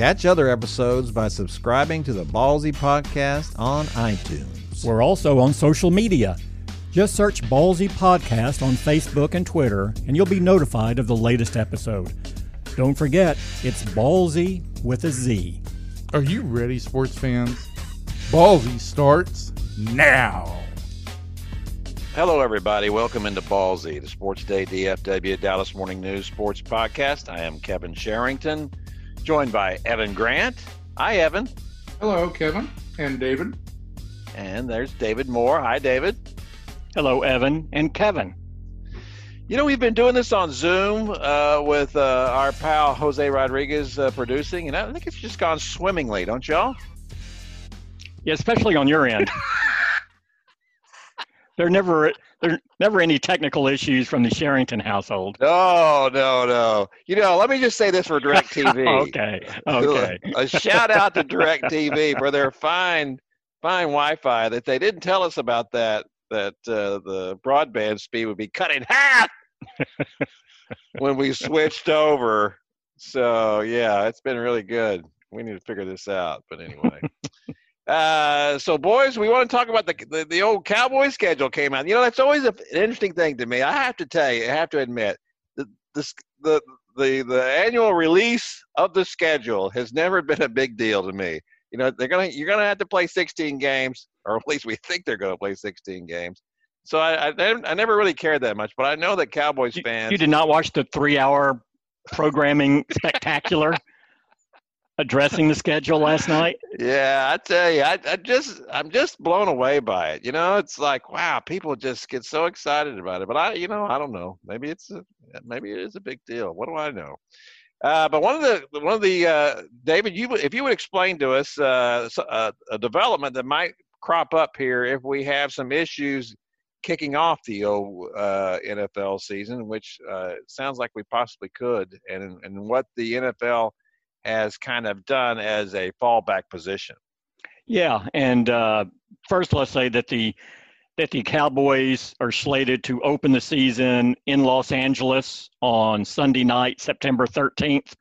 Catch other episodes by subscribing to the Ballzy Podcast on iTunes. We're also on social media. Just search Ballzy Podcast on Facebook and Twitter, and you'll be notified of the latest episode. Don't forget, it's Ballzy with a Z. Are you ready, sports fans? Ballzy starts now. Hello, everybody. Welcome into Ballzy, the Sports Day DFW Dallas Morning News Sports Podcast. I am Kevin Sherrington joined by Evan Grant. Hi, Evan. Hello, Kevin and David. And there's David Moore. Hi, David. Hello, Evan and Kevin. You know, we've been doing this on Zoom uh, with uh, our pal Jose Rodriguez uh, producing, and I think it's just gone swimmingly, don't y'all? Yeah, especially on your end. They're never there never any technical issues from the Sherrington household. No, no, no. You know, let me just say this for DirecTV. okay, okay. A, a shout out to DirecTV for their fine, fine Wi-Fi. That they didn't tell us about that. That uh, the broadband speed would be cut in half when we switched over. So yeah, it's been really good. We need to figure this out. But anyway. Uh, so, boys, we want to talk about the, the, the old Cowboy schedule came out. You know, that's always a, an interesting thing to me. I have to tell you, I have to admit, the the the the, the annual release of the schedule has never been a big deal to me. You know, they're gonna you're gonna have to play 16 games, or at least we think they're gonna play 16 games. So I, I, I never really cared that much, but I know that Cowboys fans. You did not watch the three-hour programming spectacular addressing the schedule last night? Yeah, I tell you, I, I just I'm just blown away by it. You know, it's like wow, people just get so excited about it. But I, you know, I don't know. Maybe it's a, maybe it is a big deal. What do I know? Uh, but one of the one of the uh, David, you if you would explain to us uh, a, a development that might crop up here if we have some issues kicking off the old uh, NFL season, which uh, sounds like we possibly could, and and what the NFL has kind of done as a fallback position. Yeah, and uh, first let's say that the that the Cowboys are slated to open the season in Los Angeles on Sunday night, September 13th,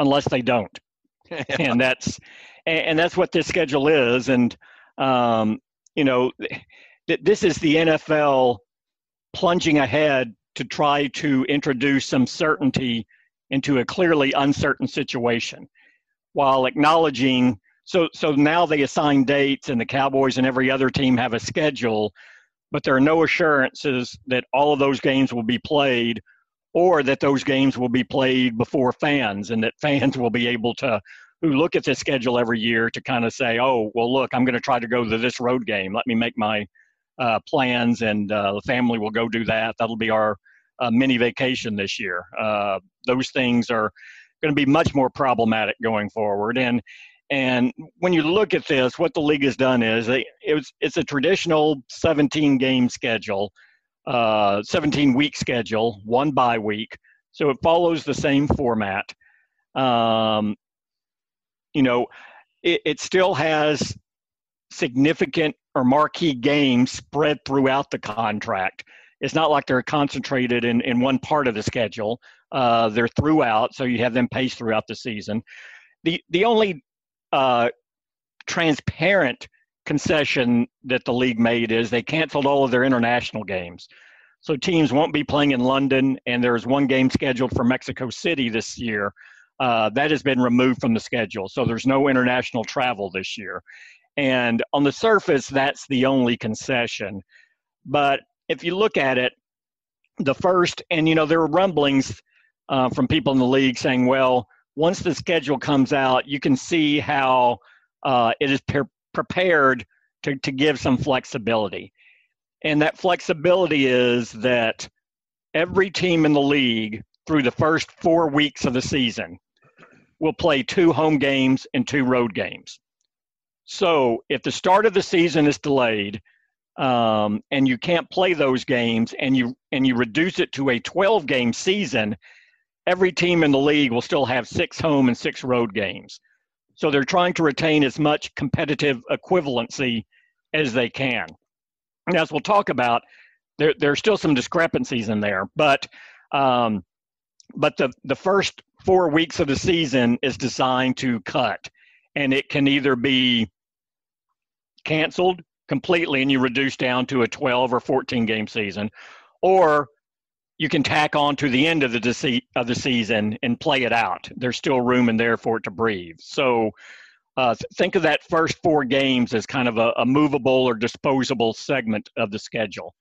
unless they don't. and that's and that's what this schedule is. And um, you know, th- this is the NFL plunging ahead to try to introduce some certainty into a clearly uncertain situation while acknowledging so so now they assign dates and the cowboys and every other team have a schedule but there are no assurances that all of those games will be played or that those games will be played before fans and that fans will be able to who look at this schedule every year to kind of say oh well look i'm going to try to go to this road game. Let me make my uh, plans and uh, the family will go do that. That'll be our uh, mini vacation this year. Uh, those things are going to be much more problematic going forward. And and when you look at this, what the league has done is they, it was, it's a traditional 17 game schedule, uh, 17 week schedule, one bye week. So it follows the same format. Um, you know, it, it still has significant or marquee games spread throughout the contract it's not like they're concentrated in, in one part of the schedule. Uh, they're throughout, so you have them paced throughout the season. The the only uh, transparent concession that the league made is they canceled all of their international games. So teams won't be playing in London, and there's one game scheduled for Mexico City this year. Uh, that has been removed from the schedule, so there's no international travel this year. And on the surface, that's the only concession. But if you look at it, the first, and you know, there were rumblings uh, from people in the league saying, well, once the schedule comes out, you can see how uh, it is pre- prepared to, to give some flexibility. And that flexibility is that every team in the league through the first four weeks of the season will play two home games and two road games. So if the start of the season is delayed um, and you can't play those games and you and you reduce it to a 12 game season, every team in the league will still have six home and six road games. So they're trying to retain as much competitive equivalency as they can. And as we'll talk about, there there's still some discrepancies in there, but um, but the the first four weeks of the season is designed to cut, and it can either be canceled completely and you reduce down to a 12 or 14 game season, or you can tack on to the end of the of the season and play it out. There's still room in there for it to breathe. So uh, think of that first four games as kind of a, a movable or disposable segment of the schedule.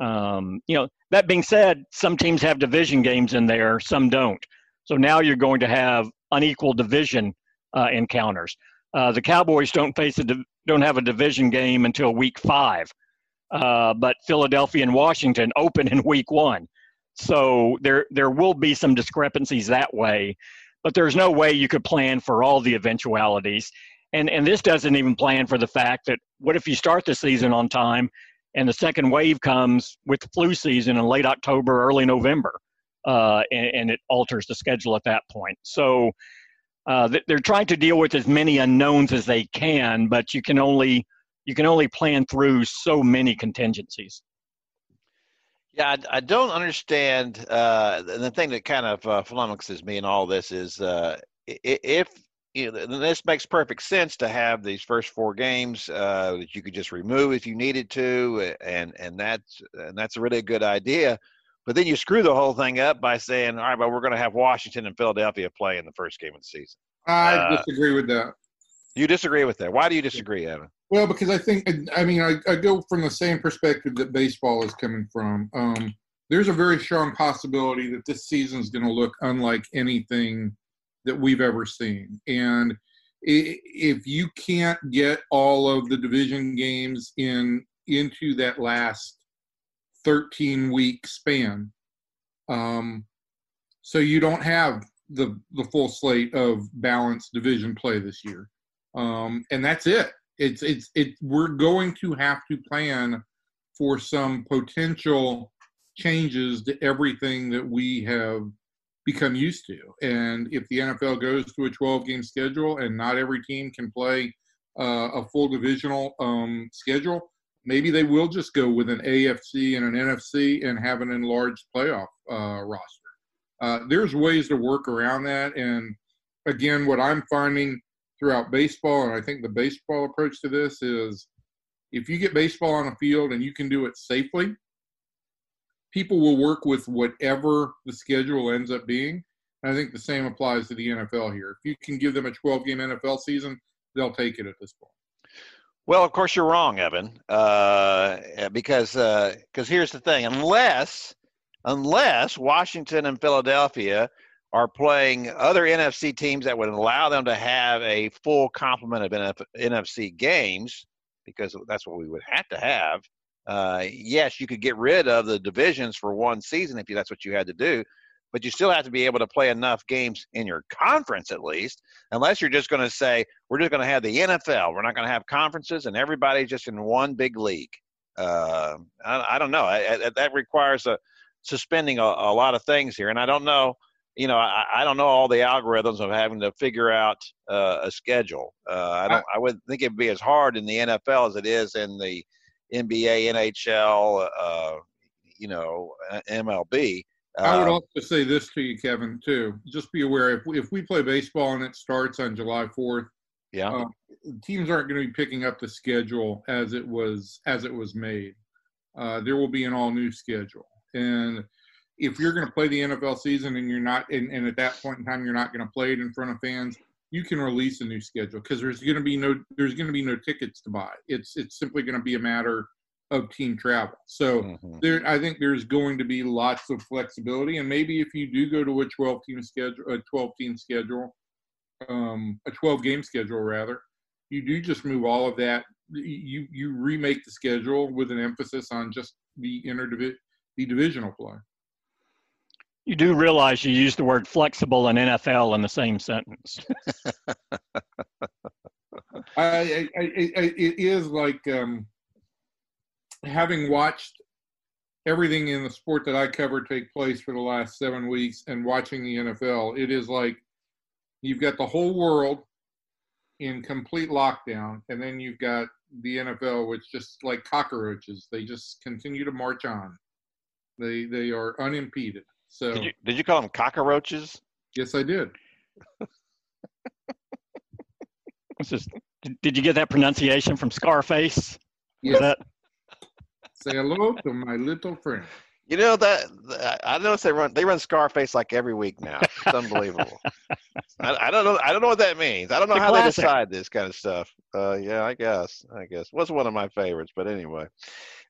Um, you know, that being said, some teams have division games in there, some don't. So now you're going to have unequal division uh, encounters. Uh, the Cowboys don't face a don't have a division game until week five, uh, but Philadelphia and Washington open in week one. So there there will be some discrepancies that way, but there's no way you could plan for all the eventualities. And and this doesn't even plan for the fact that what if you start the season on time and the second wave comes with flu season in late October, early November, uh, and, and, it alters the schedule at that point. So uh, they're trying to deal with as many unknowns as they can, but you can only you can only plan through so many contingencies. Yeah, I, I don't understand. Uh, the thing that kind of uh, flummoxes me in all this is uh, if you know, this makes perfect sense to have these first four games uh, that you could just remove if you needed to, and and that's and that's really a really good idea. But then you screw the whole thing up by saying, "All right, but we're going to have Washington and Philadelphia play in the first game of the season." I uh, disagree with that. You disagree with that? Why do you disagree, Evan? Well, because I think I mean I, I go from the same perspective that baseball is coming from. Um, there's a very strong possibility that this season is going to look unlike anything that we've ever seen, and if you can't get all of the division games in into that last 13 week span, um, so you don't have the the full slate of balanced division play this year, um, and that's it. It's it's it we're going to have to plan for some potential changes to everything that we have become used to. And if the NFL goes to a 12 game schedule and not every team can play uh, a full divisional um, schedule, maybe they will just go with an AFC and an NFC and have an enlarged playoff uh, roster. Uh, there's ways to work around that. And again, what I'm finding throughout baseball, and I think the baseball approach to this is if you get baseball on a field and you can do it safely, people will work with whatever the schedule ends up being. And I think the same applies to the NFL here. If you can give them a 12 game NFL season, they'll take it at this point. Well, of course you're wrong, Evan, uh, because because uh, here's the thing: unless unless Washington and Philadelphia are playing other NFC teams that would allow them to have a full complement of NF- NFC games, because that's what we would have to have. Uh, yes, you could get rid of the divisions for one season if that's what you had to do, but you still have to be able to play enough games in your conference at least, unless you're just going to say, we're just going to have the NFL. We're not going to have conferences and everybody's just in one big league. Uh, I, I, don't know. I, I, that requires a, suspending a, a lot of things here. And I don't know – you know, I, I, don't know all the algorithms of having to figure out uh, a schedule. Uh, I don't. I wouldn't think it'd be as hard in the NFL as it is in the NBA, NHL, uh, you know, MLB. I would um, also say this to you, Kevin. Too, just be aware if we, if we play baseball and it starts on July fourth, yeah, uh, teams aren't going to be picking up the schedule as it was as it was made. Uh, there will be an all new schedule, and if you're going to play the NFL season and you're not, and, and at that point in time you're not going to play it in front of fans, you can release a new schedule because there's going to be no there's going to be no tickets to buy. It's it's simply going to be a matter of team travel. So mm-hmm. there, I think there's going to be lots of flexibility, and maybe if you do go to a 12 team schedule, a 12 team schedule, um, a 12 game schedule rather, you do just move all of that. You you remake the schedule with an emphasis on just the interdivision, the divisional play. You do realize you use the word flexible and NFL in the same sentence. I, I, I, it is like um, having watched everything in the sport that I cover take place for the last seven weeks and watching the NFL. It is like you've got the whole world in complete lockdown, and then you've got the NFL, which just like cockroaches, they just continue to march on. They they are unimpeded. So Did you, did you call them cockroaches? yes, I did. This is, did- did you get that pronunciation from Scarface? Was Yes. That Say hello to my little friend. You know that that- I notice they run they run Scarface like every week now. It's unbelievable. I, I don't know. I don't know what that means. I don't know It's a how they decide this kind of stuff. Uh, yeah, I guess. I guess was one of my favorites, but anyway.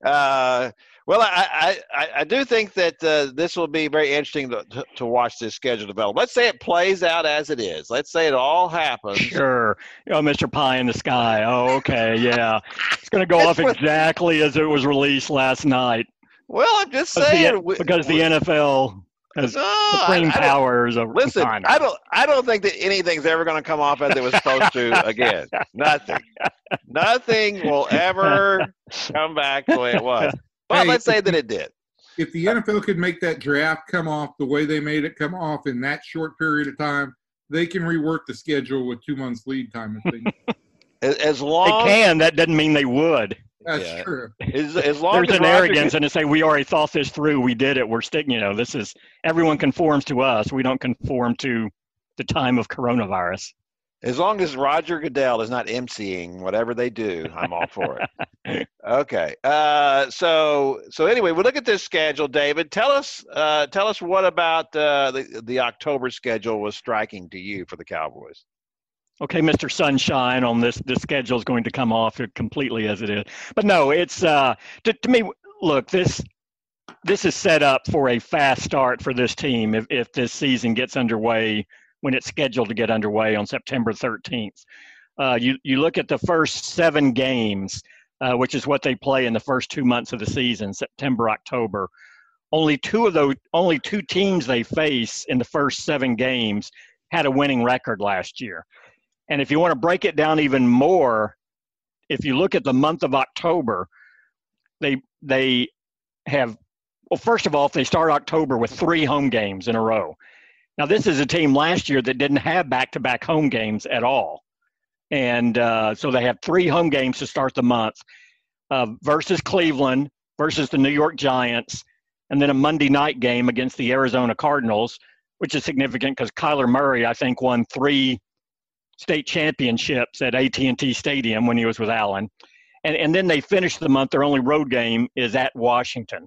Uh, well, I, I, I, do think that uh, this will be very interesting to, to, to watch this schedule develop. Let's say it plays out as it is. Let's say it all happens. Sure. Oh, Mr. Pie in the Sky. Oh, okay. Yeah. It's going to go off exactly as it was released last night Well, I'm just saying the, we- because the we- NFL has No, supreme powers over Listen, time. I don't. I don't think that anything's ever going to come off as it was supposed to again. Nothing. Nothing will ever come back the way it was. But Hey, let's say that it did. If the NFL could make that draft come off the way they made it come off in that short period of time, they can rework the schedule with two months lead time. If they, As, as They can. That doesn't mean they would. that's Yeah. true. as, as long There's as an Roger arrogance Good- and to say we already thought this through. We did it. We're sticking. You know, this is everyone conforms to us. We don't conform to the time of coronavirus. As long as Roger Goodell is not emceeing whatever they do, I'm all for it. Okay. Uh, so so anyway, we look at this schedule. David, tell us uh, tell us what about uh, the the October schedule was striking to you for the Cowboys. okay, Mr. Sunshine on this this schedule is going to come off completely as it is. But no, it's uh to, to me look, this this is set up for a fast start for this team if if this season gets underway when it's scheduled to get underway on September 13th. Uh, you you look at the first 7 games, uh, which is what they play in the first 2 months of the season, September October. Only two of those only two teams they face in the first 7 games had a winning record last year. And if you want to break it down even more, if you look at the month of October, they they have well, first of all, if they start October with three home games in a row. Now, this is a team last year that didn't have back-to-back home games at all, and uh, so they have three home games to start the month uh, versus Cleveland, versus the New York Giants, and then a Monday night game against the Arizona Cardinals, which is significant because Kyler Murray, I think, won three state championships at AT&T Stadium when he was with Allen. And, and then they finish the month, their only road game is at Washington.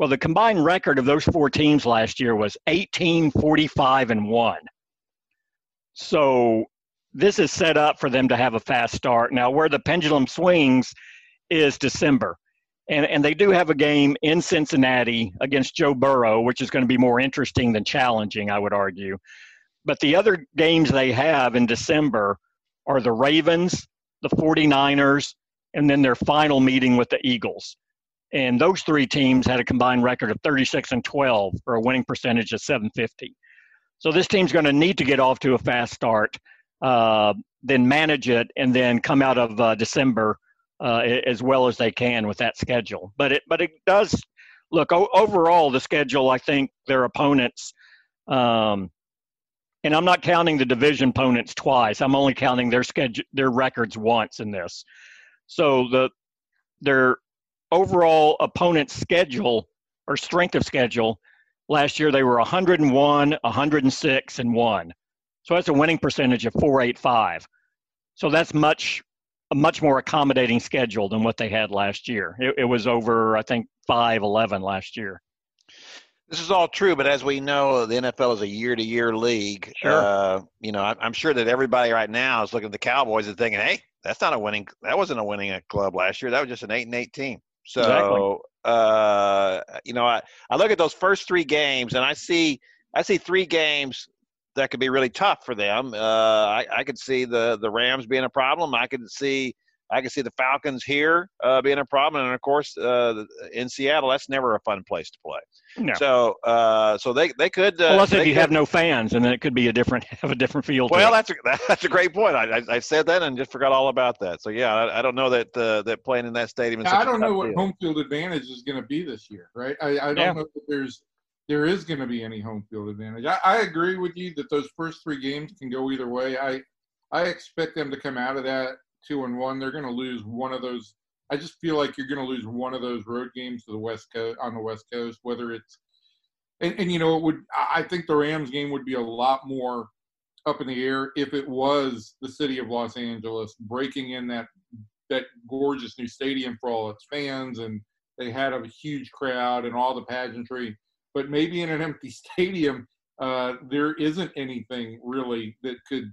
Well, the combined record of those four teams last year was 18, 45, and 1. So this is set up for them to have a fast start. Now, where the pendulum swings is December. And, and they do have a game in Cincinnati against Joe Burrow, which is going to be more interesting than challenging, I would argue. But the other games they have in December are the Ravens, the 49ers, and then their final meeting with the Eagles. And those three teams had a combined record of 36 and 12 for a winning percentage of 750. So this team's going to need to get off to a fast start, uh, then manage it, and then come out of uh, December uh, as well as they can with that schedule. But it but it does look o- overall the schedule. I think their opponents, um, and I'm not counting the division opponents twice. I'm only counting their schedule their records once in this. So the their overall opponent's schedule or strength of schedule last year they were 101 106 and 1 so that's a winning percentage of 485 so that's much a much more accommodating schedule than what they had last year it, it was over i think 511 last year This is all true, but as we know, the NFL is a year-to-year league. Sure. Uh, you know, I'm, I'm sure that everybody right now is looking at the Cowboys and thinking, "Hey, that's not a winning. That wasn't a winning uh, club last year. That was just an eight and eight team." So, Exactly. uh, you know, I, I look at those first three games and I see I see three games that could be really tough for them. Uh, I, I could see the the Rams being a problem. I could see I can see the Falcons here uh, being a problem, and of course, uh, in Seattle, that's never a fun place to play. No. So, uh, so they they could. Uh, Unless if you could- have no fans, and then it could be a different have a different feel. Well, it. that's a that's a great point. I, I, I said that and just forgot all about that. So yeah, I, I don't know that uh, that playing in that stadium. Is Yeah, such I a don't know what deal. home field advantage is going to be this year, right? I, I don't Yeah. know that there's there is going to be any home field advantage. I, I agree with you that those first three games can go either way. I I expect them to come out of that two and one. They're going to lose one of those. I just feel like you're going to lose one of those road games to the West Coast on the West Coast, whether it's and, and you know it would. I think the Rams game would be a lot more up in the air if it was the city of Los Angeles breaking in that that gorgeous new stadium for all its fans and they had a huge crowd and all the pageantry but maybe in an empty stadium uh, there isn't anything really that could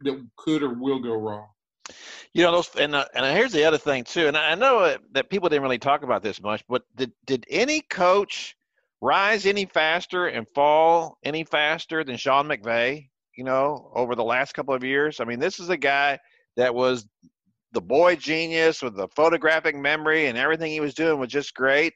that could or will go wrong You know those, and uh, and here's the other thing too. And I know uh, that people didn't really talk about this much, but did did any coach rise any faster and fall any faster than Sean McVay? You know, over the last couple of years. I mean, this is a guy that was the boy genius with the photographic memory and everything he was doing was just great.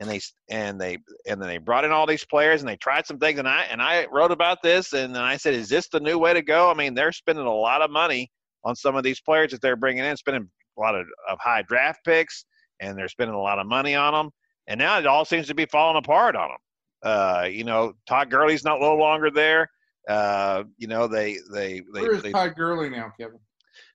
And they and they and then they brought in all these players and they tried some things. And I and I wrote about this and then I said, is this the new way to go? I mean, they're spending a lot of money on some of these players that they're bringing in, spending a lot of, of high draft picks, and they're spending a lot of money on them. And now it all seems to be falling apart on them. Uh, you know, Todd Gurley's not no longer there. Uh, you know, they they they, where is they Todd Gurley now Kevin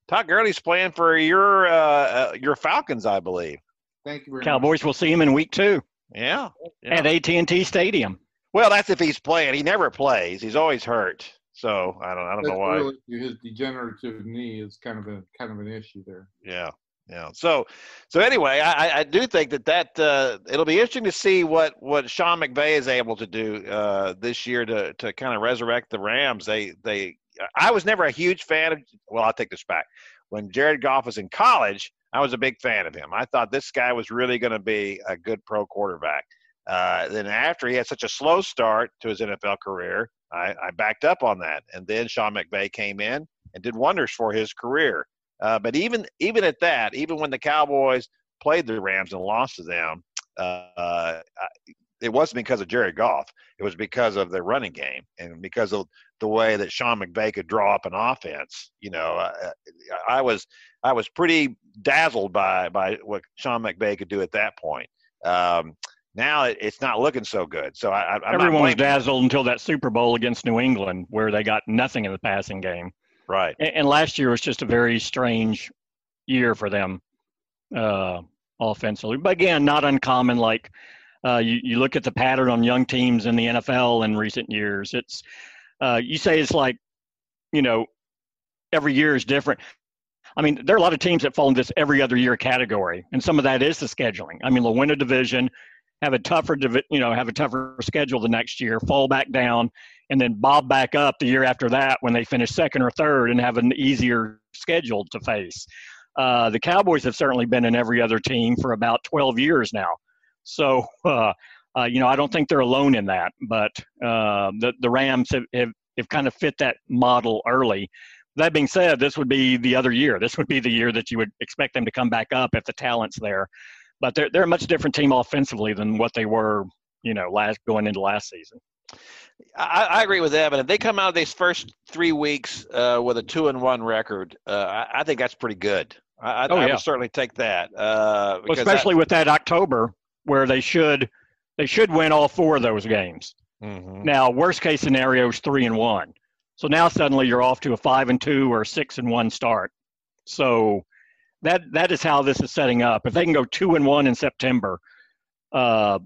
Todd Gurley's playing for your uh, uh, your Falcons, I believe. thank you very much. will see him in week two Yeah. yeah. at AT and T Stadium. Well, that's if he's playing. He never plays. He's always hurt. So I don't I don't That's know why. really his degenerative knee is kind of a kind of an issue there Yeah, yeah. So, so anyway, I, I- do think that that uh, it'll be interesting to see what what Sean McVay is able to do uh, this year to to kind of resurrect the Rams. They they I was never a huge fan of. Well, I'll take this back. When Jared Goff was in college, I was a big fan of him. I thought this guy was really going to be a good pro quarterback. Uh, then after he had such a slow start to his NFL career, I, I backed up on that. And then Sean McVay came in and did wonders for his career. Uh, but even even at that, even when the Cowboys played the Rams and lost to them, uh, uh, it wasn't because of Jerry Goff. It was because of their running game and because of the way that Sean McVay could draw up an offense. You know, uh, I was I was pretty dazzled by by what Sean McVay could do at that point. Um, now it, it's not looking so good. So I, I'm not Everyone was dazzled until that Super Bowl against New England, where they got nothing in the passing game. right. And, and last year was just a very strange year for them uh, offensively. But again, not uncommon. Like uh, you, you look at the pattern on young teams in the NFL in recent years. It's uh, you say it's like you know every year is different. I mean, there are a lot of teams that fall in this every other year category, and some of that is the scheduling. I mean, they'll win a division, have a tougher, you know, have a tougher schedule the next year, fall back down, and then bob back up the year after that when they finish second or third and have an easier schedule to face. Uh, the Cowboys have certainly been in every other team for about 12 years now. So, uh, uh, you know, I don't think they're alone in that, but uh, the, the Rams have, have, have kind of fit that model early. That being said, this would be the other year. This would be the year that you would expect them to come back up if the talent's there. But they're, they're a much different team offensively than what they were, you know, last going into last season. I, I agree with Evan. If they come out of these first three weeks uh, with a two and one record, uh, I, I think that's pretty good. I, I, Oh, I yeah. would certainly take that. Uh, Well, especially with that October where they should they should win all four of those games. Mhm. Now, worst case scenario is three and one. So now suddenly you're off to a five and two or six and one start. So that that is how this is setting up. If they can go two and one in September, uh,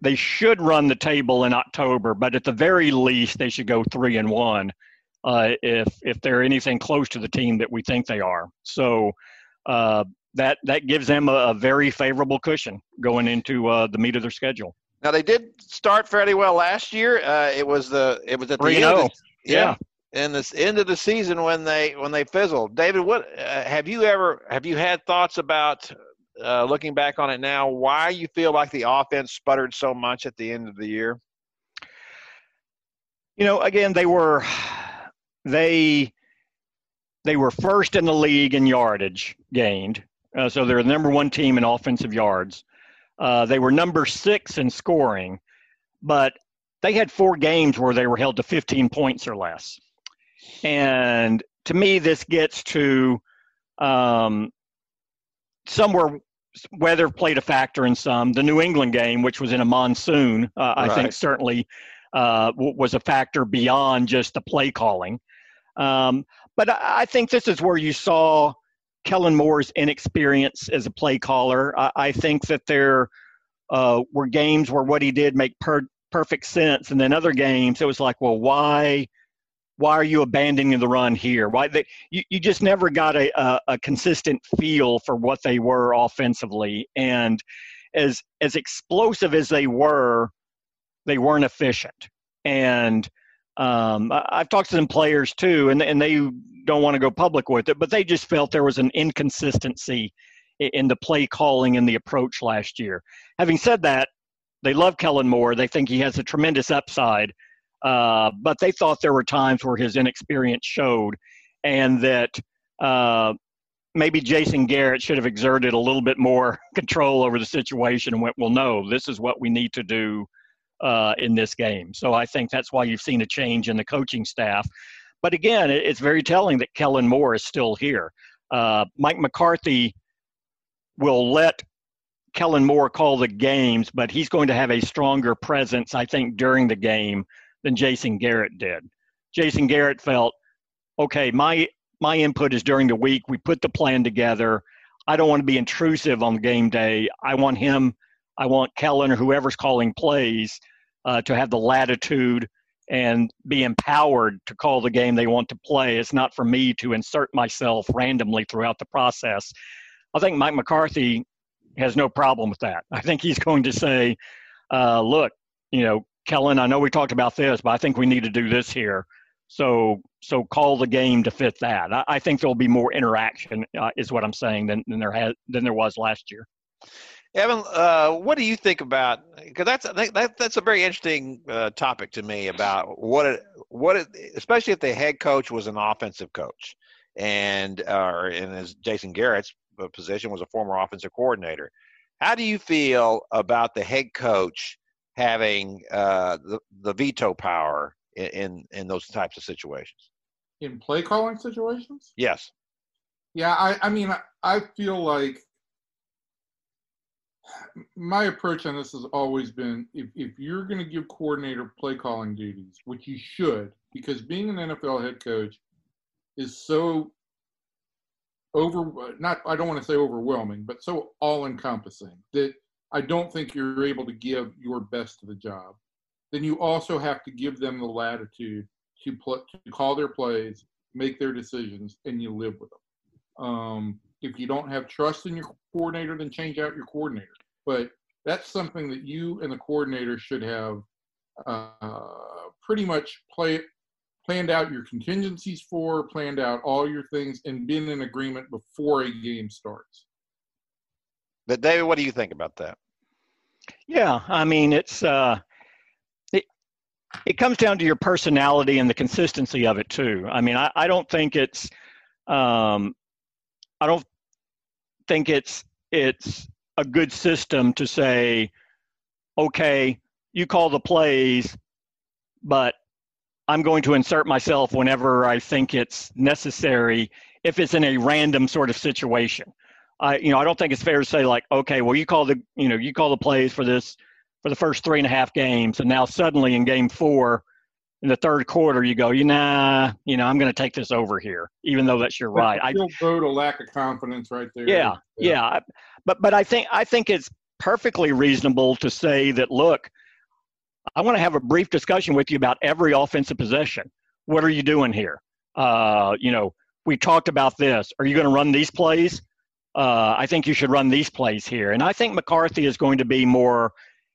they should run the table in October. But at the very least, they should go three and one uh, if if they're anything close to the team that we think they are. So uh, that that gives them a, a very favorable cushion going into uh, the meat of their schedule. Now they did start fairly well last year. Uh, it was the it was at the Three end. Of oh. the, yeah. In this end of the season when they when they fizzled. David, what uh, have you ever have you had thoughts about uh, looking back on it now? Why you feel like the offense sputtered so much at the end of the year? you know again they were they they were first in the league in yardage gained Uh, so they're the number one team in offensive yards. Uh, they were number six in scoring, but they had four games where they were held to 15 points or less. And to me, this gets to um, somewhere weather played a factor in some. The New England game, which was in a monsoon, uh, I think certainly uh, w- was a factor beyond just the play calling. Um, but I, I think this is where you saw Kellen Moore's inexperience as a play caller. I, I think that there uh, were games where what he did make per- perfect sense, and then other games it was like, well, why? Why are you abandoning the run here? Why they, you, you just never got a, a, a consistent feel for what they were offensively, and as as explosive as they were, they weren't efficient. And um, I've talked to some players too, and and they don't want to go public with it, but they just felt there was an inconsistency in the play calling and the approach last year. Having said that, they love Kellen Moore. They think he has a tremendous upside, uh, but they thought there were times where his inexperience showed, and that uh, maybe Jason Garrett should have exerted a little bit more control over the situation and went, "Well, no, this is what we need to do." Uh, in this game. So I think that's why you've seen a change in the coaching staff. But again, it's very telling that Kellen Moore is still here. Uh, Mike McCarthy will let Kellen Moore call the games, but he's going to have a stronger presence, I think, during the game than Jason Garrett did. Jason Garrett felt, okay, my my input is during the week. We put the plan together. I don't want to be intrusive on game day. I want him, I want Kellen or whoever's calling plays uh, to have the latitude and be empowered to call the game they want to play. It's not for me to insert myself randomly throughout the process. I think Mike McCarthy has no problem with that. I think he's going to say, uh, look, you know, Kellen, I know we talked about this, but I think we need to do this here. So, so call the game to fit that. I, I think there'll be more interaction, uh, is what I'm saying, than, than there has than there was last year. Evan, uh, what do you think about? Because that's that, that's a very interesting uh, topic to me about what it, what it, especially if the head coach was an offensive coach, and or and as Jason Garrett's position was a former offensive coordinator. How do you feel about the head coach having uh, the the veto power in, in in those types of situations? In play calling situations? Yes. Yeah, I, I mean, I, feel like my approach on this has always been if, if you're going to give coordinator play calling duties, which you should, because being an NFL head coach is so over not I don't want to say overwhelming, but so all encompassing that I don't think you're able to give your best to the job. Then you also have to give them the latitude to, pl- to call their plays, make their decisions, and you live with them. Um, if you don't have trust in your coordinator, then change out your coordinator. But that's something that you and the coordinator should have uh, pretty much play, planned out your contingencies for, planned out all your things, and been in agreement before a game starts. But David, what do you think about that? Yeah, I mean it's uh, it it comes down to your personality and the consistency of it too. I mean, I, I don't think it's um, I don't think it's it's a good system to say, okay, you call the plays, but I'm going to insert myself whenever I think it's necessary if it's in a random sort of situation. I, you know, I don't think it's fair to say like, okay, well, you call the, you know, you call the plays for this for the first three and a half games, and now suddenly in game four, in the third quarter, you go, you nah, you know, I'm going to take this over here, even though that's your right. I still vote a lack of confidence right there. Yeah, yeah, yeah, but but I think I think it's perfectly reasonable to say that. Look, I want to have a brief discussion with you about every offensive possession. What are you doing here? Uh, you know, we talked about this. Are you going to run these plays? Uh, I think you should run these plays here. And I think McCarthy is going to be more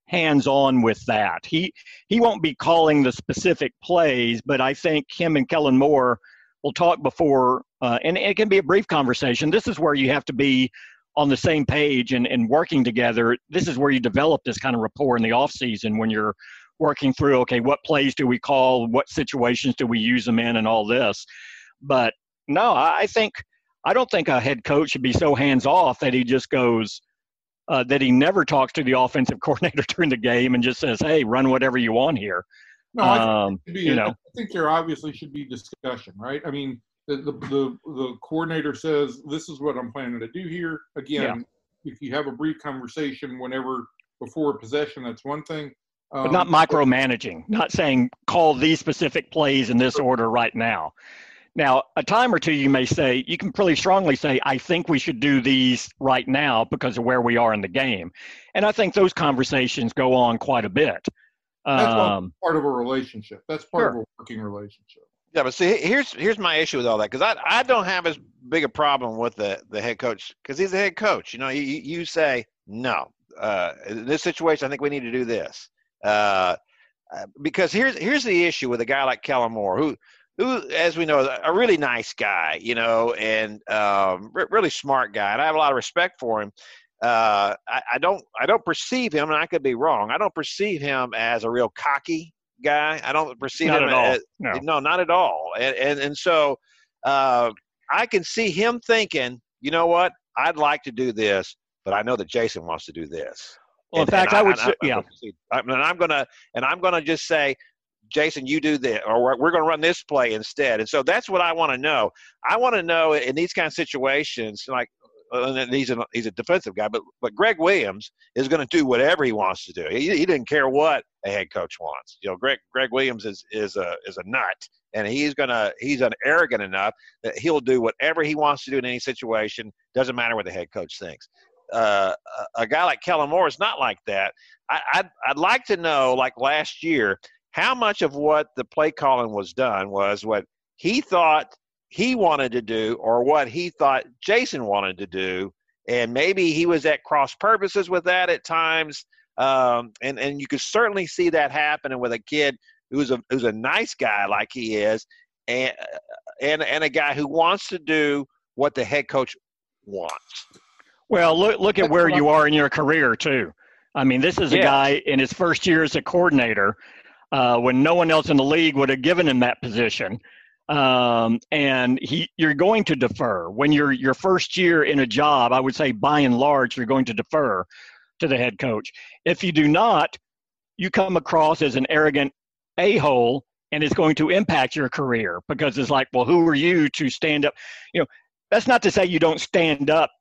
hands on with that. He he won't be calling the specific plays, but I think him and Kellen Moore will talk before, uh, and it can be a brief conversation. This is where you have to be on the same page and, and working together. This is where you develop this kind of rapport in the off season when you're working through okay, what plays do we call, what situations do we use them in, and all this. But no, I think I don't think a head coach should be so hands off that he just goes, uh, that he never talks to the offensive coordinator during the game and just says, "Hey, run whatever you want here." No, I think, Um, be- you know. I think there obviously should be discussion, right? I mean, the, the, the, the coordinator says, this is what I'm planning to do here. Again, if you have a brief conversation whenever before a possession, that's one thing. but not Um, micromanaging, not saying call these specific plays in this order right now. Now, a time or two, you may say, you can pretty strongly say, I think we should do these right now because of where we are in the game. And I think those conversations go on quite a bit. That's Um, part of a relationship. That's part of a working relationship. Yeah, but see, here's here's my issue with all that because I I don't have as big a problem with the the head coach because he's the head coach. You know, you you say no. Uh, in this situation, I think we need to do this. Uh, uh, because here's here's the issue with a guy like Kellen Moore, who who, as we know, a really nice guy, you know, and um, re- really smart guy, and I have a lot of respect for him. Uh, I, I don't I don't perceive him, and I could be wrong. I don't perceive him as a real cocky guy. I don't perceive not him at all. as No. no, not at all. And and, and so uh, I can see him thinking, you know what? I'd like to do this, but I know that Jason wants to do this. Well, in fact, and I would and say, yeah. I'm- And I'm gonna and I'm gonna just say, Jason, you do this, or we're, we're gonna run this play instead. And so that's what I want to know. I want to know in these kind of situations, like. uh, And he's a he's a defensive guy, but but Gregg Williams is going to do whatever he wants to do. He, he didn't care what a head coach wants. You know, Gregg Gregg Williams is is a is a nut, and he's gonna he's an arrogant enough that he'll do whatever he wants to do in any situation. Doesn't matter what the head coach thinks. Uh, a, a guy like Kellen Moore is not like that. I, I'd I'd like to know, like last year, how much of what the play calling was done was what he thought he wanted to do, or what he thought Jason wanted to do, and maybe he was at cross purposes with that at times. Um, and and you could certainly see that happening with a kid who's a who's a nice guy like he is, and and and a guy who wants to do what the head coach wants. Well, look look at where you are in your career too. I mean, this is a Yes. guy in his first year as a coordinator, uh, when no one else in the league would have given him that position. Um, and he, you're going to defer when you're your first year in a job. I would say, by and large, you're going to defer to the head coach. If you do not, you come across as an arrogant a hole, and it's going to impact your career because it's like, well, who are you to stand up? You know, that's not to say you don't stand up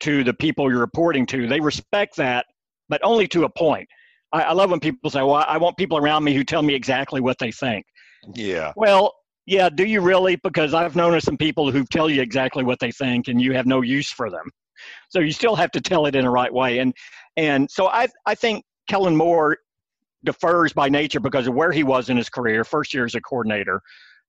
to the people you're reporting to. They respect that, but only to a point. I, I love when people say, "Well, I want people around me who tell me exactly what they think." Yeah. Well, yeah, do you really? Because I've known some people who tell you exactly what they think, and you have no use for them. So you still have to tell it in the right way. And and so I I think Kellen Moore defers by nature because of where he was in his career, first year as a coordinator.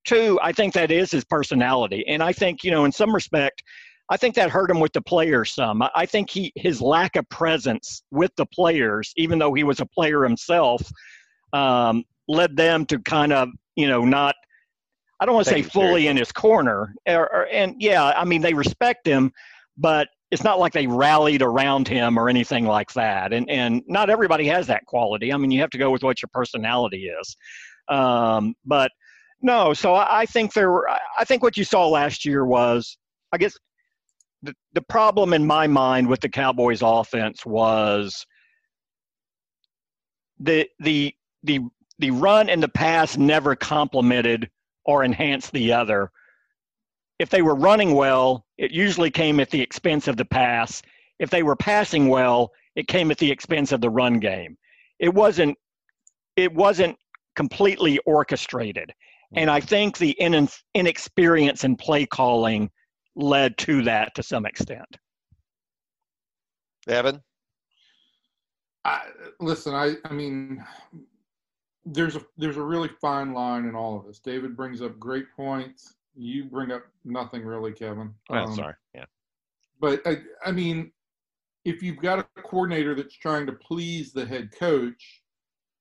Two, I think that is his personality, and I think you know in some respect. I think that hurt him with the players some. I- think he his lack of presence with the players, even though he was a player himself, um, led them to kind of you know not. I don't want to say fully in his corner, or, or, and yeah, I mean they respect him, but it's not like they rallied around him or anything like that. And and not everybody has that quality. I mean, you have to go with what your personality is. Um, but no, so I, I think there were. I think what you saw last year was, I guess, the the problem in my mind with the Cowboys' offense was the the the the run and the pass never complemented or enhanced the other. If they were running well, it usually came at the expense of the pass. If they were passing well, it came at the expense of the run game. It wasn't it wasn't completely orchestrated. And I think the in, inexperience in play calling led to that to some extent. Evan. I, listen, I, I mean, there's a there's a really fine line in all of this. David brings up great points. You bring up nothing really, Kevin. Oh, Um, sorry. Yeah. But I, I mean, if you've got a coordinator that's trying to please the head coach,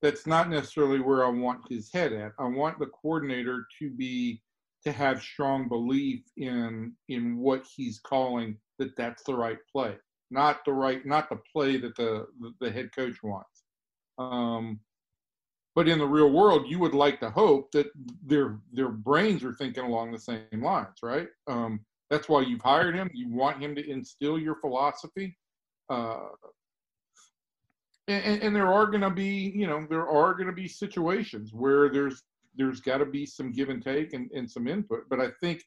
that's not necessarily where I want his head at. I want the coordinator to be to have strong belief in in what he's calling that that's the right play, not the right not the play that the the head coach wants. Um, but in the real world, you would like to hope that their their brains are thinking along the same lines, right? Um, That's why you've hired him. You want him to instill your philosophy. Uh, and, and there are going to be, you know, there are going to be situations where there's there's got to be some give and take and, and some input. But I think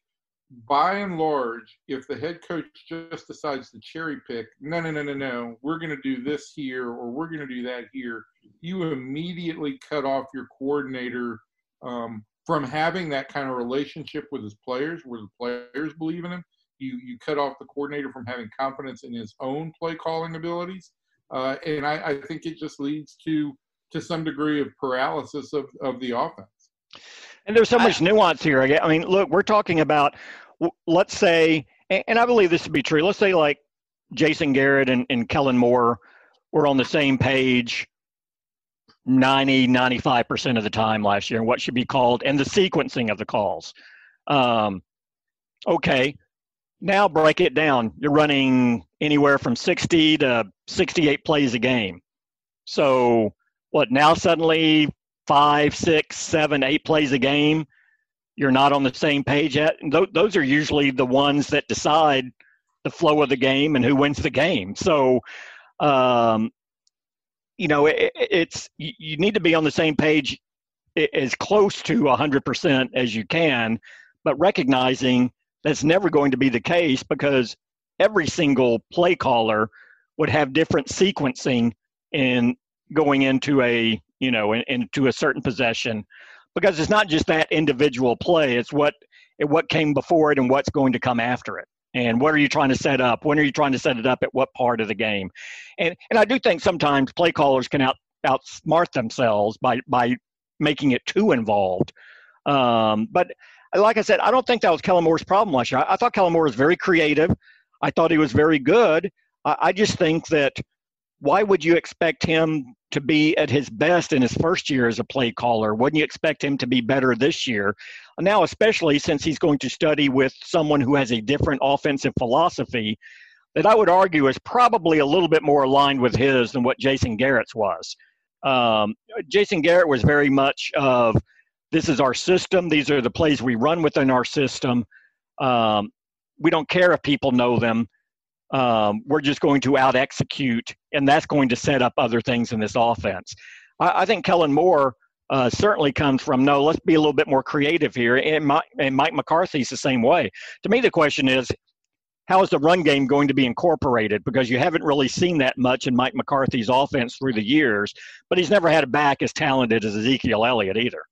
by and large, if the head coach just decides to cherry pick, no, no, no, no, no, we're going to do this here or we're going to do that here, you immediately cut off your coordinator um, from having that kind of relationship with his players, where the players believe in him. You you cut off the coordinator from having confidence in his own play calling abilities, uh, and I, I think it just leads to to some degree of paralysis of, of the offense. And there's so much nuance here. I mean, look, we're talking about, let's say, and I believe this to be true. Let's say like Jason Garrett and, and Kellen Moore were on the same page 90, 95% of the time last year and what should be called and the sequencing of the calls. Um, okay, now break it down. You're running anywhere from 60 to 68 plays a game. So, what now suddenly five, six, seven, eight plays a game, you're not on the same page yet. And th- those are usually the ones that decide the flow of the game and who wins the game. So, um, you know, it, it's you need to be on the same page as close to 100% as you can, but recognizing that's never going to be the case because every single play caller would have different sequencing in going into a you know, in, into a certain possession, because it's not just that individual play; it's what it, what came before it and what's going to come after it. And what are you trying to set up? When are you trying to set it up? At what part of the game? And and I do think sometimes play callers can out outsmart themselves by by making it too involved. Um, but like I said, I don't think that was Kellen Moore's problem last year. I, I thought Kellen Moore was very creative. I thought he was very good. I, I just think that why would you expect him to be at his best in his first year as a play caller? Wouldn't you expect him to be better this year? Now, especially since he's going to study with someone who has a different offensive philosophy that I would argue is probably a little bit more aligned with his than what Jason Garrett's was. Um, Jason Garrett was very much of this is our system, these are the plays we run within our system. Um, we don't care if people know them um, we're just going to out execute, and that's going to set up other things in this offense. I, I think Kellen Moore uh, certainly comes from no, let's be a little bit more creative here, and, Mike, and Mike McCarthy's the same way. To me, the question is, how is the run game going to be incorporated? Because you haven't really seen that much in Mike McCarthy's offense through the years, but he's never had a back as talented as Ezekiel Elliott either.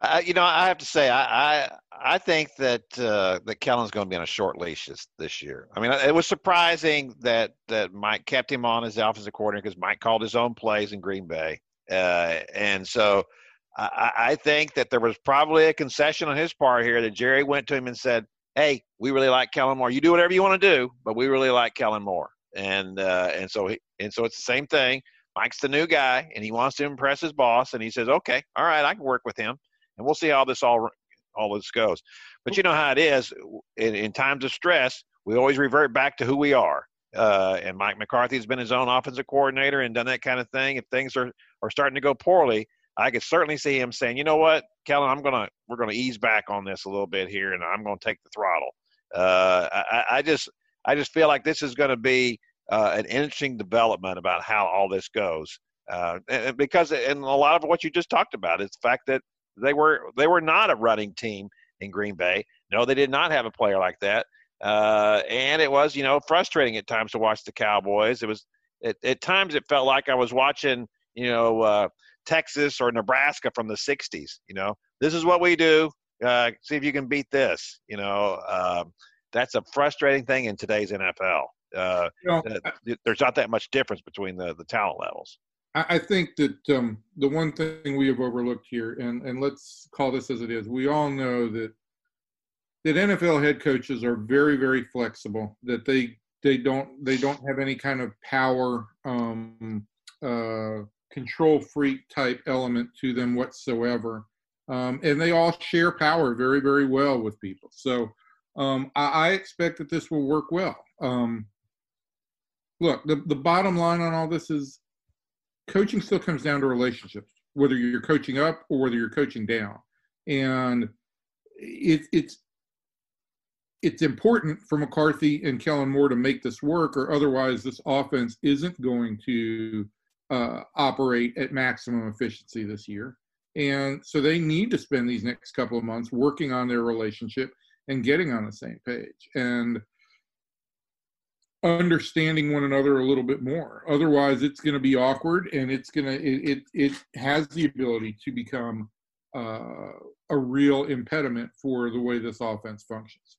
Uh, you know, I have to say, I I, I think that uh, that Kellen's going to be on a short leash this, this year. I mean, it was surprising that that Mike kept him on as the offensive coordinator because Mike called his own plays in Green Bay, uh, and so I, I think that there was probably a concession on his part here that Jerry went to him and said, "Hey, we really like Kellen Moore. You do whatever you want to do, but we really like Kellen Moore." And uh, and so he, and so it's the same thing. Mike's the new guy, and he wants to impress his boss, and he says, "Okay, all right, I can work with him." And we'll see how this all all this goes. But you know how it is in, in times of stress, we always revert back to who we are. Uh, and Mike McCarthy's been his own offensive coordinator and done that kind of thing. If things are are starting to go poorly, I could certainly see him saying, "You know what, Kellen, I'm gonna we're gonna ease back on this a little bit here, and I'm gonna take the throttle." Uh, I, I just I just feel like this is going to be uh, an interesting development about how all this goes. Uh, because and a lot of what you just talked about is the fact that they were they were not a running team in Green Bay. No, they did not have a player like that. Uh, and it was, you know, frustrating at times to watch the Cowboys. It was at, at times it felt like I was watching, you know, uh, Texas or Nebraska from the '60s. You know, this is what we do. Uh, see if you can beat this. You know, um, that's a frustrating thing in today's NFL. Uh, you know, there's not that much difference between the the talent levels. I think that um, the one thing we have overlooked here, and, and let's call this as it is, we all know that that NFL head coaches are very, very flexible. That they they don't they don't have any kind of power um, uh, control freak type element to them whatsoever, um, and they all share power very, very well with people. So um, I, I, expect that this will work well. Um, look, the the bottom line on all this is coaching still comes down to relationships, whether you're coaching up or whether you're coaching down. And it, it's it's important for McCarthy and Kellen Moore to make this work, or otherwise this offense isn't going to uh, operate at maximum efficiency this year. And so they need to spend these next couple of months working on their relationship and getting on the same page and understanding one another a little bit more. Otherwise, it's going to be awkward, and it's going to it, it it has the ability to become uh, a real impediment for the way this offense functions.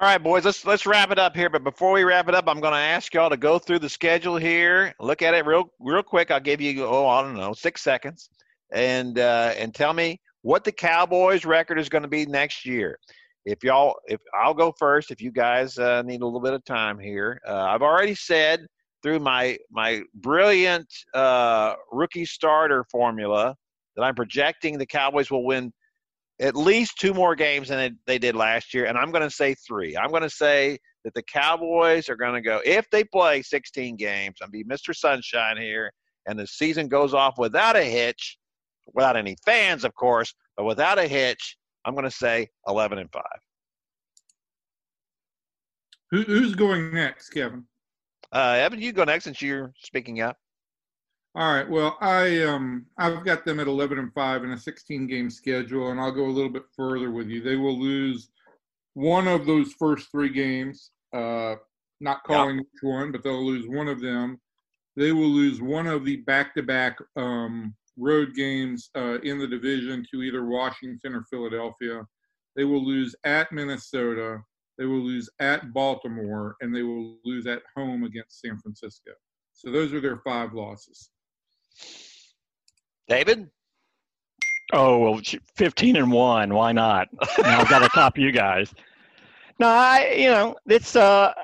All right, boys, let's let's wrap it up here. But before we wrap it up, I'm going to ask y'all to go through the schedule here, look at it real real quick. I'll give you oh I don't know six seconds, and uh, and tell me what the Cowboys' record is going to be next year if y'all if i'll go first if you guys uh, need a little bit of time here. Uh, i've already said through my my brilliant uh, rookie starter formula that i'm projecting the cowboys will win at least two more games than they did last year and i'm going to say three. I'm going to say that the cowboys are going to go if they play 16 games i'm be mr sunshine here and the season goes off without a hitch without any fans of course but without a hitch I'm going to say 11 and 5. Who, who's going next, Kevin? Uh, Evan, you go next since you're speaking up. All right. Well, I um I've got them at 11 and 5 in a 16 game schedule and I'll go a little bit further with you. They will lose one of those first 3 games. Uh not calling yeah. which one, but they'll lose one of them. They will lose one of the back-to-back um road games uh, in the division to either Washington or Philadelphia. They will lose at Minnesota. They will lose at Baltimore, and they will lose at home against San Francisco. So those are their five losses. David? Oh, well, 15 and 1. Why not? I've got to top you guys. No, I, you know, it's, uh,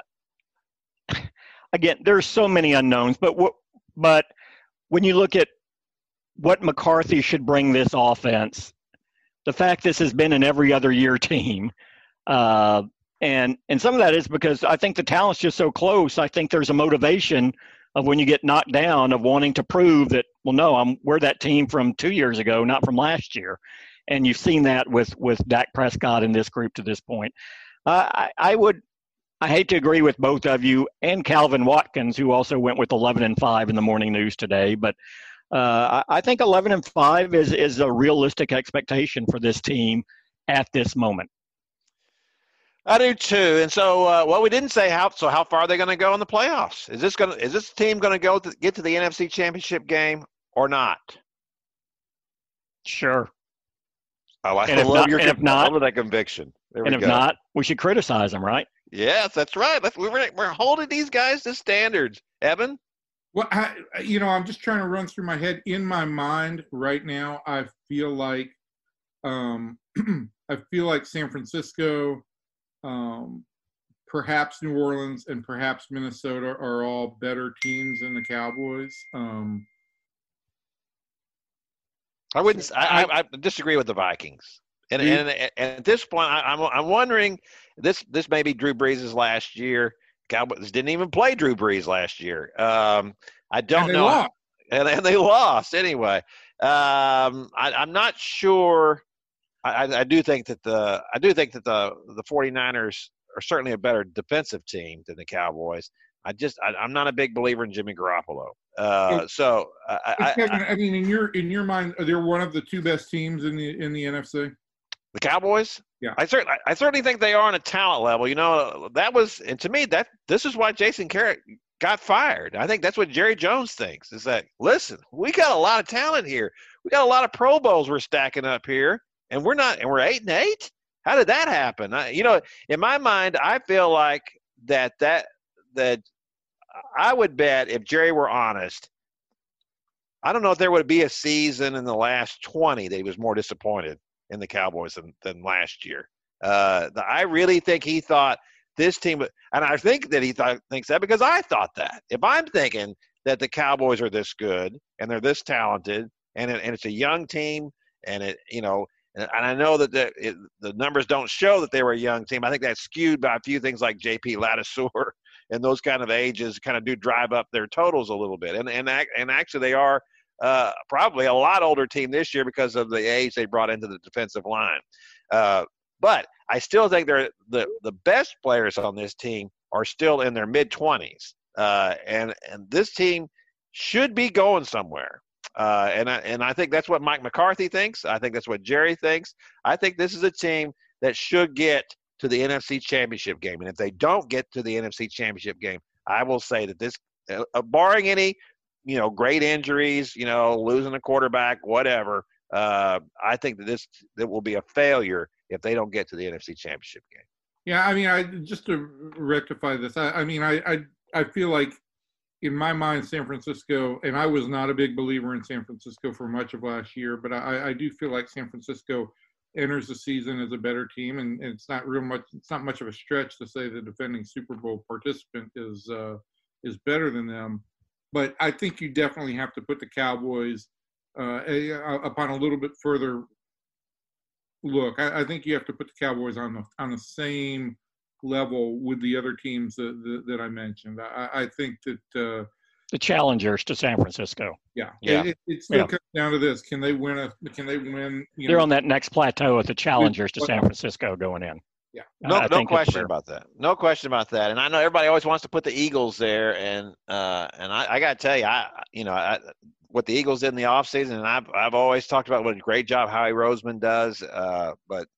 again, there's so many unknowns, but what, but when you look at what McCarthy should bring this offense. The fact this has been an every other year team, uh, and and some of that is because I think the talent's just so close. I think there's a motivation of when you get knocked down of wanting to prove that well, no, I'm we're that team from two years ago, not from last year, and you've seen that with with Dak Prescott in this group to this point. Uh, I, I would I hate to agree with both of you and Calvin Watkins, who also went with 11 and 5 in the morning news today. But uh, I, I think 11 and 5 is, is a realistic expectation for this team at this moment. I do too. And so, uh, well, we didn't say how. So, how far are they going to go in the playoffs? Is this going to is this team going to go to get to the NFC Championship game or not? Sure. Oh, I and love not, your and if not, love that conviction. There and if go. not, we should criticize them, right? Yes, that's right. That's, we're we're holding these guys to standards. Evan. Well, I, you know, I'm just trying to run through my head. In my mind right now, I feel like, um, I feel like San Francisco, um, perhaps New Orleans, and perhaps Minnesota are all better teams than the Cowboys. Um, I wouldn't. I, I, I, disagree with the Vikings. And, and, and at this point, I, I'm I'm wondering this this may be Drew Brees' last year. Cowboys didn't even play Drew Brees last year. Um, I don't and know. Lost. And, and they lost anyway. Um, I, am not sure. I, I, do think that the I do think that the the 49ers are certainly a better defensive team than the Cowboys. I just I, am not a big believer in Jimmy Garoppolo. Uh, so I, Kevin, I, mean, in your in your mind, are they one of the two best teams in the in the NFC? The Cowboys? Yeah. I certainly I certainly think they are on a talent level. You know, that was and to me that this is why Jason Garrett got fired. I think that's what Jerry Jones thinks is that listen, we got a lot of talent here. We got a lot of Pro Bowls we're stacking up here, and we're not and we're eight and eight. How did that happen? I, you know, in my mind, I feel like that that that I would bet if Jerry were honest, I don't know if there would be a season in the last 20 that he was more disappointed in the Cowboys than, than last year. Uh, I really think he thought this team, and I think that he thought, thinks that because I thought that. If I'm thinking that the Cowboys are this good and they're this talented, and it, and it's a young team, and it you know, and, I know that the it, the numbers don't show that they were a young team. I think that's skewed by a few things like L.P. Ladouceur and those kind of ages kind of do drive up their totals a little bit, and and and actually they are uh, probably a lot older team this year because of the age they brought into the defensive line. Uh, but I still think they're the the best players on this team are still in their mid twenties, uh, and and this team should be going somewhere. Uh, and I, and I think that's what Mike McCarthy thinks. I think that's what Jerry thinks. I think this is a team that should get to the NFC Championship game. And if they don't get to the NFC Championship game, I will say that this, uh, uh, barring any, you know, great injuries, you know, losing a quarterback, whatever, uh, I think that this that will be a failure if they don't get to the NFC Championship game. Yeah, I mean, I just to rectify this, I, I mean, I, I I feel like in my mind, San Francisco, and I was not a big believer in San Francisco for much of last year, but I, I do feel like San Francisco enters the season as a better team, and, and, it's not real much. It's not much of a stretch to say the defending Super Bowl participant is uh, is better than them. But I think you definitely have to put the Cowboys uh, a, a, upon a little bit further look. I, I, think you have to put the Cowboys on the on the same level with the other teams that that, that I mentioned. I, I think that. Uh, the challengers to San Francisco. Yeah, yeah. It, it still yeah. comes down to this: can they win a? Can they win? They're know, on that next plateau with the challengers to San Francisco going in. Yeah, no, no question about that. No question about that. And I know everybody always wants to put the Eagles there, and uh, and I, I got to tell you, I you know I, what the Eagles did in the offseason, and I've I've always talked about what a great job Howie Roseman does, uh, but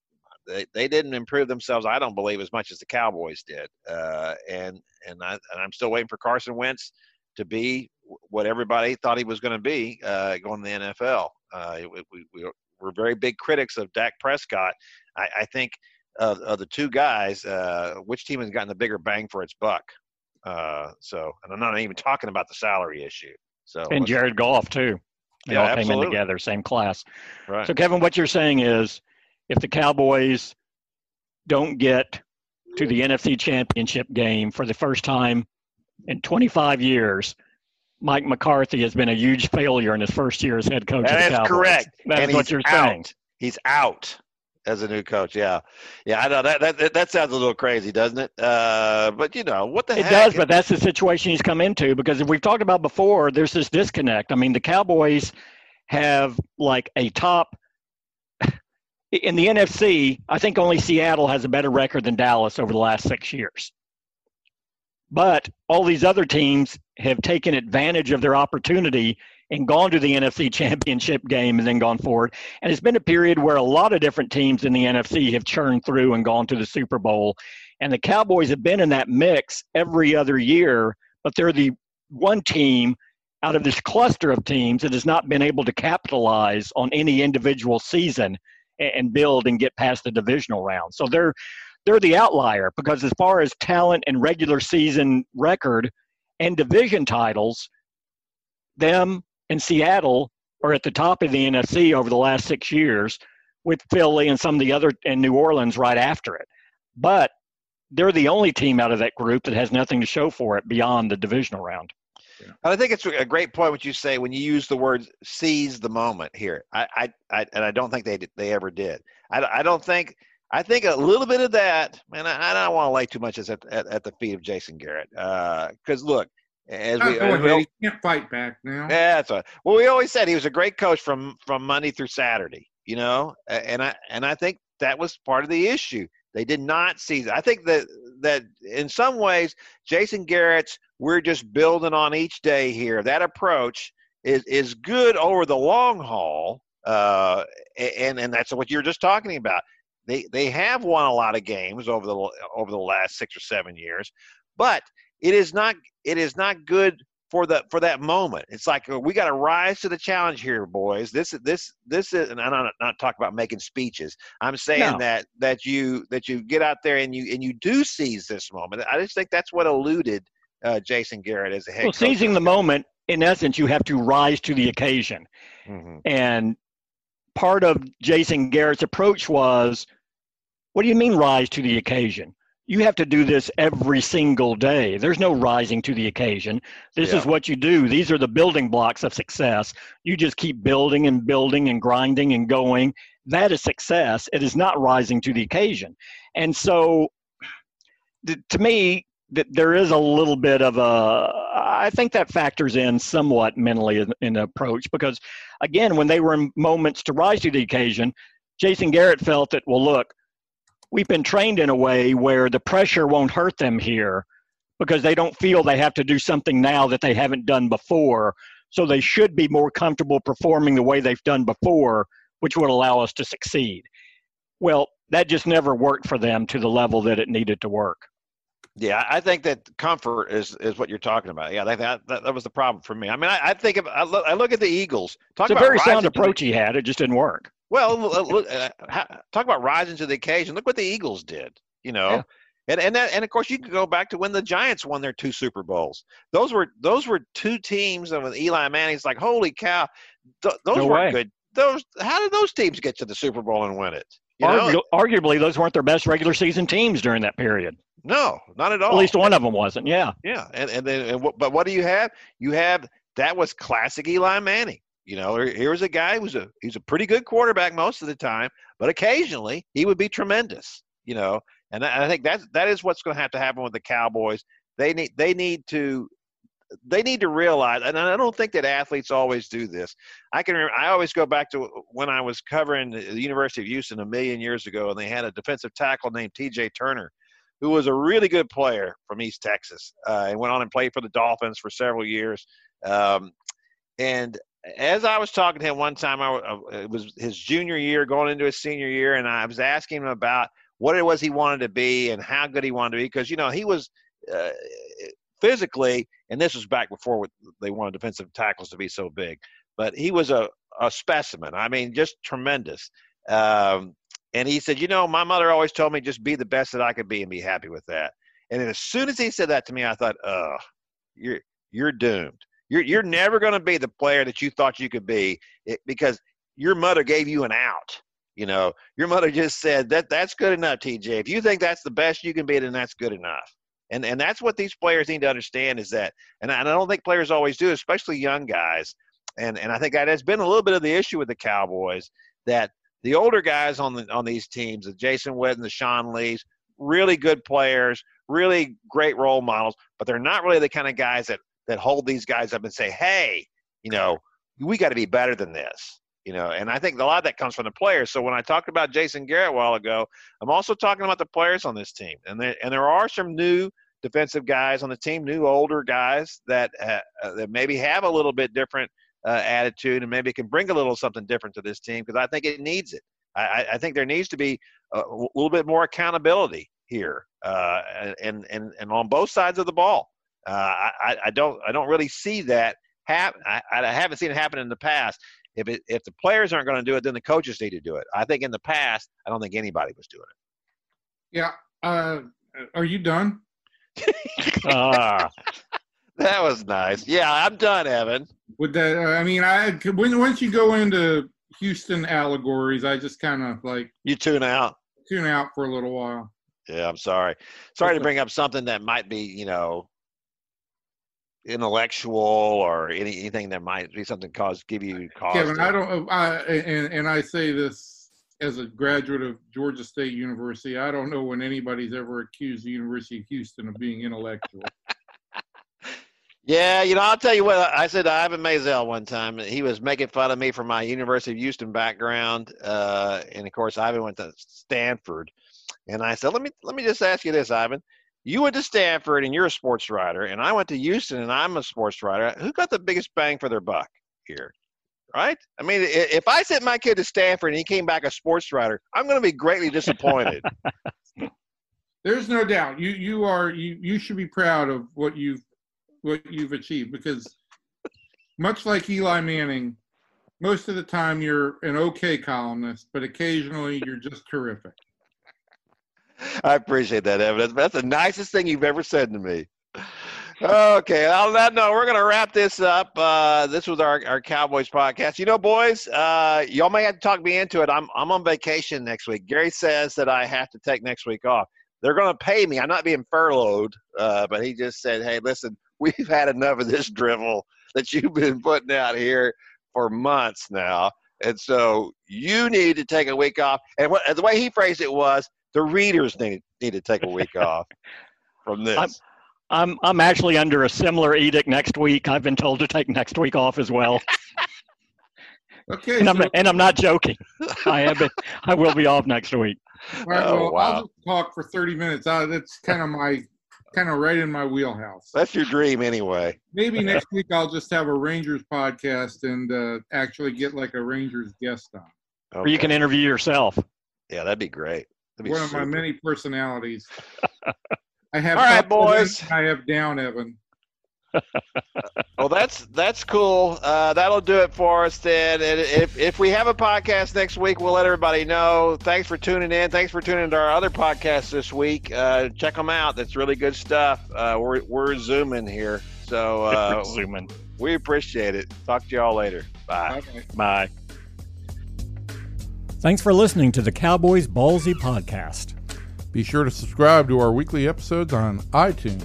they, they didn't improve themselves. I don't believe as much as the Cowboys did, uh, and and I and I'm still waiting for Carson Wentz to be what everybody thought he was going to be uh, going to the NFL. Uh, we, we, we're very big critics of Dak Prescott. I, I think of, of, the two guys, uh, which team has gotten the bigger bang for its buck? Uh, so, and I'm not even talking about the salary issue. So, and Jared Goff too. They yeah, all absolutely. came in together, same class. Right. So, Kevin, what you're saying is, if the Cowboys don't get to the NFC Championship game for the first time in 25 years, Mike McCarthy has been a huge failure in his first year as head coach. That of the is correct. That and is what you're out. saying. He's out as a new coach. Yeah, yeah. I know that that that sounds a little crazy, doesn't it? Uh, but you know what the it heck? does. But that's the situation he's come into because we've talked about before. There's this disconnect. I mean, the Cowboys have like a top in the NFC. I think only Seattle has a better record than Dallas over the last six years. But all these other teams have taken advantage of their opportunity and gone to the NFC championship game and then gone forward. And it's been a period where a lot of different teams in the NFC have churned through and gone to the Super Bowl. And the Cowboys have been in that mix every other year, but they're the one team out of this cluster of teams that has not been able to capitalize on any individual season and build and get past the divisional round. So they're they're the outlier because as far as talent and regular season record and division titles, them and Seattle are at the top of the NFC over the last six years, with Philly and some of the other and New Orleans right after it. But they're the only team out of that group that has nothing to show for it beyond the divisional round. Yeah. I think it's a great point what you say when you use the word "seize the moment" here. I, I, I and I don't think they they ever did. I, I don't think I think a little bit of that, and I, I don't want to lay too much at, at, at the feet of Jason Garrett. Because uh, look, as we, as we can't fight back now. Yeah, that's right. Well, we always said he was a great coach from from Monday through Saturday. You know, and I and I think that was part of the issue. They did not see. that. I think that that in some ways, Jason Garrett's we're just building on each day here. That approach is is good over the long haul, uh, and and that's what you're just talking about. They they have won a lot of games over the over the last six or seven years, but it is not it is not good for the for that moment. It's like uh, we got to rise to the challenge here, boys. This this this is, and I'm not, not talking about making speeches. I'm saying no. that that you that you get out there and you and you do seize this moment. I just think that's what eluded uh, Jason Garrett as a head. Well, coach. seizing the moment, in essence, you have to rise to the occasion, mm-hmm. and part of Jason Garrett's approach was what do you mean rise to the occasion? You have to do this every single day. There's no rising to the occasion. This yeah. is what you do. These are the building blocks of success. You just keep building and building and grinding and going. That is success. It is not rising to the occasion. And so, to me, that there is a little bit of a i think that factors in somewhat mentally in, in the approach because again when they were in moments to rise to the occasion jason garrett felt that well look we've been trained in a way where the pressure won't hurt them here because they don't feel they have to do something now that they haven't done before. So they should be more comfortable performing the way they've done before, which would allow us to succeed. Well, that just never worked for them to the level that it needed to work. Yeah, I think that comfort is is what you're talking about. Yeah, that that, that was the problem for me. I mean, I, I think of I look, I look at the Eagles. Talk it's a very sound approach he had. It just didn't work. Well, look, uh, talk about rising to the occasion. Look what the Eagles did. You know, yeah. and and that, and of course you can go back to when the Giants won their two Super Bowls. Those were those were two teams, and with Eli Manning's like, holy cow, th- those no were good. Those how did those teams get to the Super Bowl and win it? Argu- arguably, those weren't their best regular season teams during that period. No, not at all. At least one of them wasn't. Yeah. Yeah, and and then and but what do you have? You have that was classic Eli Manning. You know, here was a guy who's a he's a pretty good quarterback most of the time, but occasionally he would be tremendous. You know, and I think that that is what's going to have to happen with the Cowboys. They need they need to they need to realize, and I don't think that athletes always do this. I can remember, I always go back to when I was covering the University of Houston a million years ago, and they had a defensive tackle named T.J. Turner, who was a really good player from East Texas, uh, and went on and played for the Dolphins for several years. Um, and as I was talking to him one time, I, uh, it was his junior year, going into his senior year, and I was asking him about what it was he wanted to be and how good he wanted to be, because you know he was. Uh, physically, and this was back before they wanted defensive tackles to be so big, but he was a, a specimen. I mean, just tremendous. Um, and he said, You know, my mother always told me just be the best that I could be and be happy with that. And as soon as he said that to me, I thought, Oh, you're, you're doomed. You're, you're never going to be the player that you thought you could be eh, because your mother gave you an out. You know, your mother just said that that's good enough, TJ. If you think that's the best you can be, then that's good enough. And and that's what these players need to understand is that, and I, and I don't think players always do, especially young guys. And and I think that has been a little bit of the issue with the Cowboys that the older guys on the on these teams, the Jason Witten, the Sean Lees, really good players, really great role models, but they're not really the kind of guys that that hold these guys up and say, "Hey, you know, we got to be better than this." You know, and I think a lot of that comes from the players. So when I talked about Jason Garrett a while ago, I'm also talking about the players on this team, and there and there are some new defensive guys on the team, new older guys that uh, uh, that maybe have a little bit different uh, attitude and maybe can bring a little something different to this team because I think it needs it. I, I, think there needs to be a, a little bit more accountability here, uh, and and and on both sides of the ball. Uh, I, I don't I don't really see that happen. I, I haven't seen it happen in the past. If it, if the players aren't going to do it, then the coaches need to do it. I think in the past, I don't think anybody was doing it. Yeah. Uh, are you done? ah, that was nice. Yeah, I'm done, Evan. With that, uh, I mean, I when once you go into Houston allegories, I just kind of like you tune out. Tune out for a little while. Yeah, I'm sorry. Sorry to bring up something that might be, you know, intellectual or any, anything that might be something cause give you cause. Kevin, to, I don't. I and and I say this as a graduate of Georgia State University. I don't know when anybody's ever accused the University of Houston of being intellectual. yeah, you know, I'll tell you what. I said to Ivan Maisel one time. He was making fun of me for my University of Houston background, uh, and of course, Ivan went to Stanford. And I said, let me let me just ask you this, Ivan you went to Stanford and you're a sports writer, and I went to Houston and I'm a sports writer. Who got the biggest bang for their buck here? Right? I mean, if I sent my kid to Stanford and he came back a sports writer, I'm going to be greatly disappointed. There's no doubt. You you are you you should be proud of what you've what you've achieved because much like Eli Manning, most of the time you're an okay columnist, but occasionally you're just terrific. I appreciate that, Evan. That's the nicest thing you've ever said to me. Okay, on that note, we're going to wrap this up. Uh, this was our, our Cowboys podcast. You know, boys, uh, y'all may have to talk me into it. I'm, I'm on vacation next week. Gary says that I have to take next week off. They're going to pay me. I'm not being furloughed, uh, but he just said, hey, listen, we've had enough of this drivel that you've been putting out here for months now. And so you need to take a week off. And what, the way he phrased it was, the readers need need to take a week off from this. I'm, I'm I'm actually under a similar edict next week. I've been told to take next week off as well. okay, and I'm and I'm not joking. I have been, I will be off next week. All right, Oh, well, wow. I'll just talk for 30 minutes. Uh, that's kind of my, kind of right in my wheelhouse. That's your dream anyway. Maybe next week I'll just have a Rangers podcast and uh, actually get like a Rangers guest on. Or you can interview yourself. Yeah, that'd be great. That'd One of my many personalities. I have All right, boys. I have down Evan. Well, that's that's cool. Uh, that'll do it for us then. And if if we have a podcast next week, we'll let everybody know. Thanks for tuning in. Thanks for tuning into our other podcast this week. Uh, check them out. That's really good stuff. Uh, we're we're zooming here, so uh, Zooming. we appreciate it. Talk to y'all later. Bye. Bye-bye. Bye. Thanks for listening to the Cowboys Ballzy podcast. Be sure to subscribe to our weekly episodes on iTunes.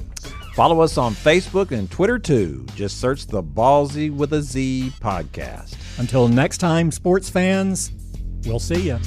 Follow us on Facebook and Twitter too. Just search the Ballzy with a Z podcast. Until next time, sports fans, we'll see you.